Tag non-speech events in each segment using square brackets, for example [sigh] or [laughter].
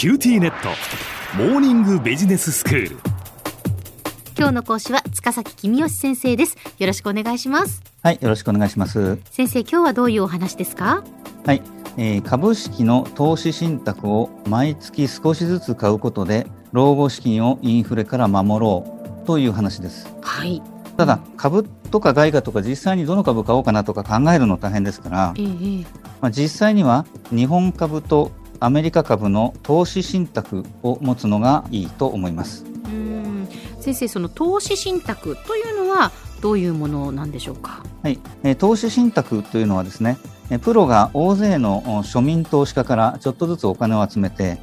QTnet。モーニングビジネススクール。今日の講師は塚崎公義先生です。よろしくお願いします。はい、よろしくお願いします。先生今日はどういうお話ですか？はい、えー株式の投資信託を毎月少しずつ買うことで老後資金をインフレから守ろうという話です。はい。ただ株とか外貨とか実際にどの株買おうかなとか考えるの大変ですからえ、えええ。まあ、実際には日本株とアメリカ株の投資信託を持つのがいいと思います。先生その投資信託というのはどういうものなんでしょうか？はい、えー投資信託というのはですね、えープロが大勢のお庶民投資家からちょっとずつお金を集めて、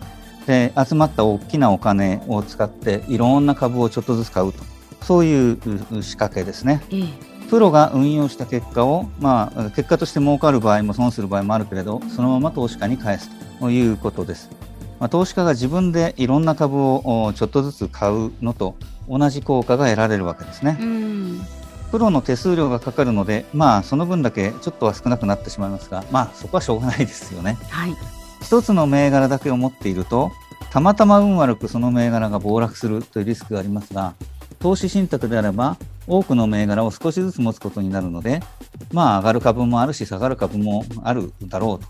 で集まった大きなお金を使っていろんな株をちょっとずつ買うと、そういうう仕掛けですね。ええプロが運用した結果を、まあ、結果として儲かる場合も損する場合もあるけれど、そのまま投資家に返すということです。まあ、投資家が自分でいろんな株をおちょっとずつ買うのと同じ効果が得られるわけですねう。んプロの手数料がかかるので、まあ、その分だけちょっとは少なくなってしまいますが、まあ、そこはしょうがないですよね。はい一つの銘柄だけを持っていると、たまたま運悪くその銘柄が暴落するというリスクがありますが、投資信託であれば、多くの銘柄を少しずつ持つことになるので、まあ、上がる株もあるし、下がる株もあるだろうと。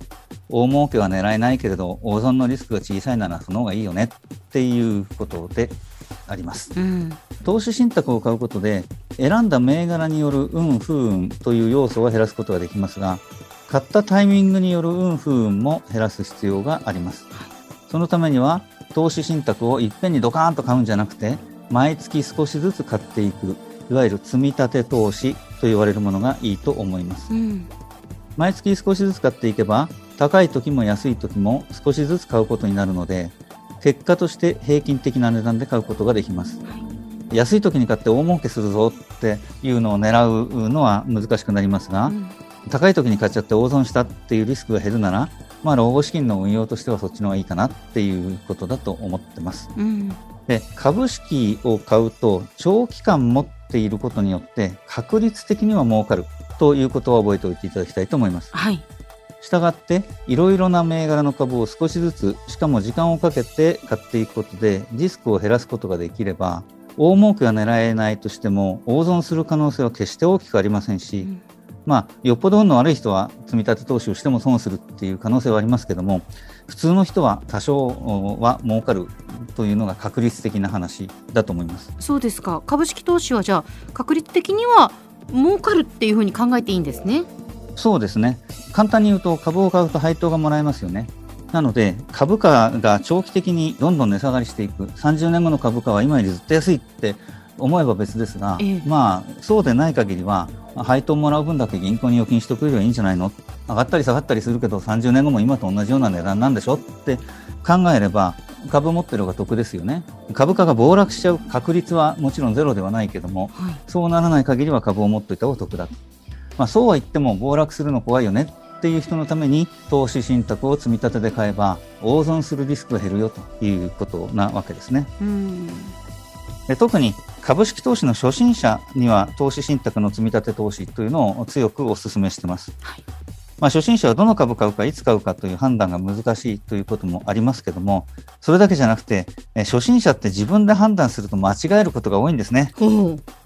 大儲けは狙えないけれど、大損のリスクが小さいならその方がいいよねっていうことであります。うん投資信託を買うことで選んだ銘柄による運不運という要素は減らすことができますが買ったタイミングによる運不運も減らす必要がありますそのためには投資信託をいっぺんにドカーンと買うんじゃなくて毎月少しずつ買っていくいわゆる積み立て投資と言われるものがいいと思います。うん。毎月少しずつ買っていけば高い時も安い時も少しずつ買うことになるので結果として平均的な値段で買うことができます。安い時に買って大儲けするぞっていうのを狙うのは難しくなりますが、うん。高い時に買っちゃって大損したっていうリスクが減るなら、まあ、老後資金の運用としてはそっちの方がいいかなっていうことだと思ってます。うん。で株式を買うと長期間持っていることによって確率的には儲かるということを覚えておいていただきたいと思います。はいしたがっていろいろな銘柄の株を少しずつしかも時間をかけて買っていくことでリスクを減らすことができれば大儲けは狙えないとしても大損する可能性は決して大きくありませんし、うんまあ、よっぽど運の悪い人は積み立て投資をしても損するっていう可能性はありますけども普通の人は多少は儲かるというのが確率的な話だと思います。そうですか株式投資はじゃあ確率的には儲かるっていうふうに考えていいんですねそうですね。簡単に言うと株を買うと配当がもらえますよね。なので株価が長期的にどんどん値下がりしていく30年後の株価は今よりずっと安いって思えば別ですが、ええ。まあそうでない限りは配当もらう分だけ銀行に預金しておくよりはいいんじゃないの？上がったり下がったりするけど30年後も今と同じような値段なんでしょ？って考えれば株持ってる方が得ですよね。株価が暴落しちゃう確率はもちろんゼロではないけどもはい。そうならない限りは株を持っておいた方が得だと。まあ、そうは言っても暴落するの怖いよねっていう人のために投資信託を積み立てで買えば大損するリスクが減るよということなわけですね。うんで特に株式投資の初心者には投資信託の積み立て投資というのを強くお勧めしてます。はいまあ、初心者はどの株買うかいつ買うかという判断が難しいということもありますけどもそれだけじゃなくてえ初心者って自分で判断すると間違えることが多いんですね。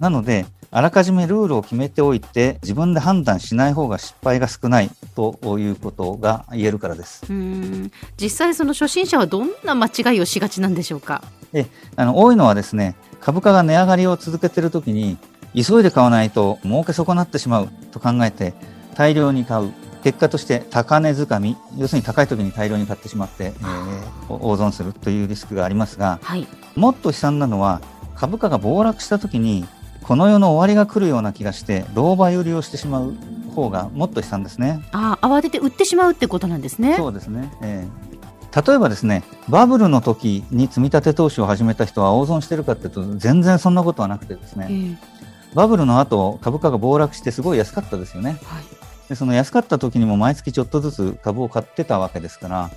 なので、あらかじめルールを決めておいて、自分で判断しない方が失敗が少ないということが言えるからです。うん実際その初心者はどんな間違いをしがちなんでしょうか？であの多いのはですね、株価が値上がりを続けているときに、急いで買わないと儲け損なってしまうと考えて、大量に買う。結果として高値掴み、要するに高い時に大量に買ってしまって、えー大損する。というリスクがありますが、はい。もっと悲惨なのは株価が暴落した時にこの世の終わりが来るような気がして老婆売りをしてしまう方がもっと悲惨ですね。あ慌てて売ってしまうってことなんですね。そうですね、ええ例えばですねバブルの時に積み立て投資を始めた人は大損してるかっていうと全然そんなことはなくてですねええバブルの後株価が暴落してすごい安かったですよね。はいでその安かった時にも毎月ちょっとずつ株を買ってたわけですから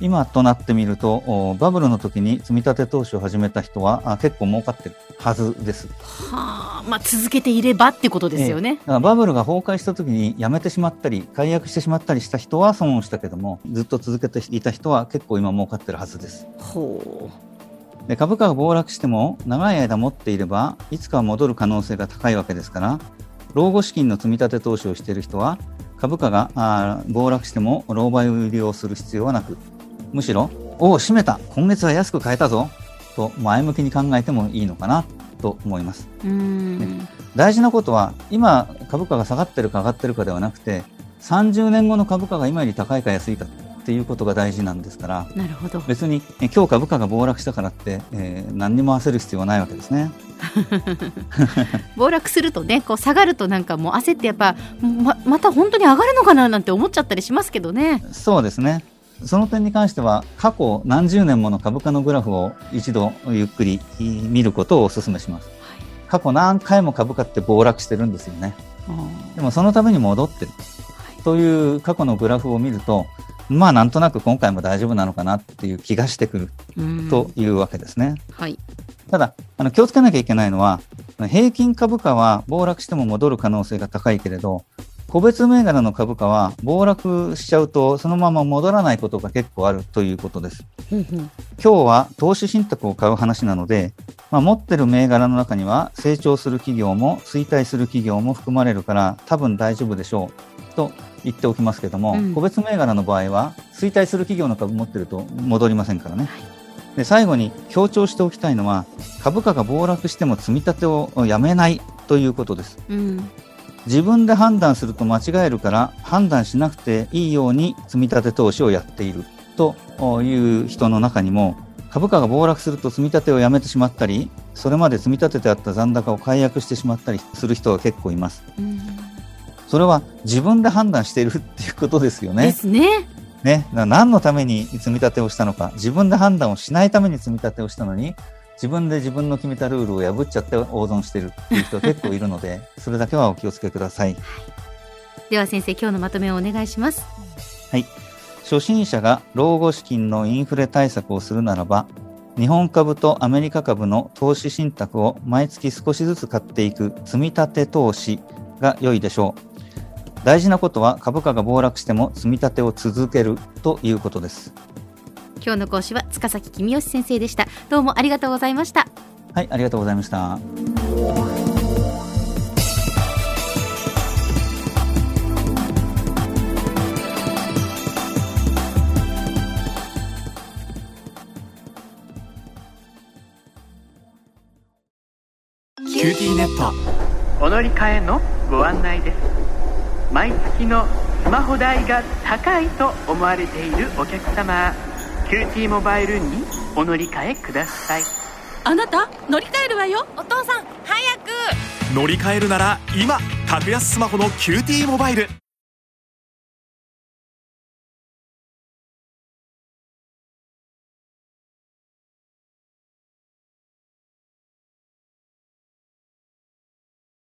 今となってみると、おバブルの時に積み立て投資を始めた人はあ結構儲かってるはずです。はあ、まあ続けていればってことですよね。だからバブルが崩壊した時に辞めてしまったり、解約してしまったりした人は損をしたけども、ずっと続けていた人は結構今儲かってるはずです。ほで株価が暴落しても長い間持っていればいつかは戻る可能性が高いわけですから老後資金の積み立て投資をしている人は株価が暴落しても老媒売りをする必要はなくむしろ「おお閉めた今月は安く買えたぞ」と前向きに考えてもいいのかなと思いますう。うーん。大事なことは今株価が下がってるか上がってるかではなくて30年後の株価が今より高いか安いかっていうことが大事なんですからなるほど。別にえ今日株価が暴落したからって、えー何にも焦る必要はないわけですね。[laughs] 暴落するとね、こう下がるとなんかもう焦ってやっぱままた本当に上がるのかななんて思っちゃったりしますけどね。そうですね。その点に関しては過去何十年もの株価のグラフを一度ゆっくりえー見ることをお勧めします。過去何回も株価って暴落してるんですよね。でもそのために戻ってるという過去のグラフを見ると、まあなんとなく今回も大丈夫なのかなっていう気がしてくるうんというわけですね。はい。ただ、あの気をつけなきゃいけないのは、平均株価は暴落しても戻る可能性が高いけれど、個別銘柄の株価は暴落しちゃうとそのまま戻らないことが結構あるということです。今日は投資信託を買う話なので、まあ、持ってる銘柄の中には成長する企業も衰退する企業も含まれるから多分大丈夫でしょうと言っておきますけども、うん個別銘柄の場合は衰退する企業の株持ってると戻りませんからね。で最後に強調しておきたいのは株価が暴落しても積み立てをやめないということです。うん。自分で判断すると間違えるから判断しなくていいように積み立て投資をやっているという人の中にも株価が暴落すると積み立てをやめてしまったりそれまで積み立ててあった残高を解約してしまったりする人が結構います。うんそれは自分で判断しているっていうことですよでねすね。ね。何のために積み立てをしたのか。自分で判断をしないために積み立てをしたのに自分で自分の決めたルールを破っちゃって大損してるっていう人結構いるので [laughs] それだけはお気をつけくださいでは先生今日のまとめをお願いします。はい。初心者が老後資金のインフレ対策をするならば、日本株とアメリカ株の投資信託を毎月少しずつ買っていく積み立て投資が良いでしょう。大事なことは株価が暴落しても積み立てを続けるということです。今日の講師は塚崎君吉先生でした。どうもありがとうございました。はい、ありがとうございました。QTnet お乗り換えのご案内です毎月のスマホ代が高いと思われているお客様 QT モバイルにお乗り換えください。あなた乗り換えるわよ。お父さん早く。乗り換えるなら今格安スマホの QT モバイル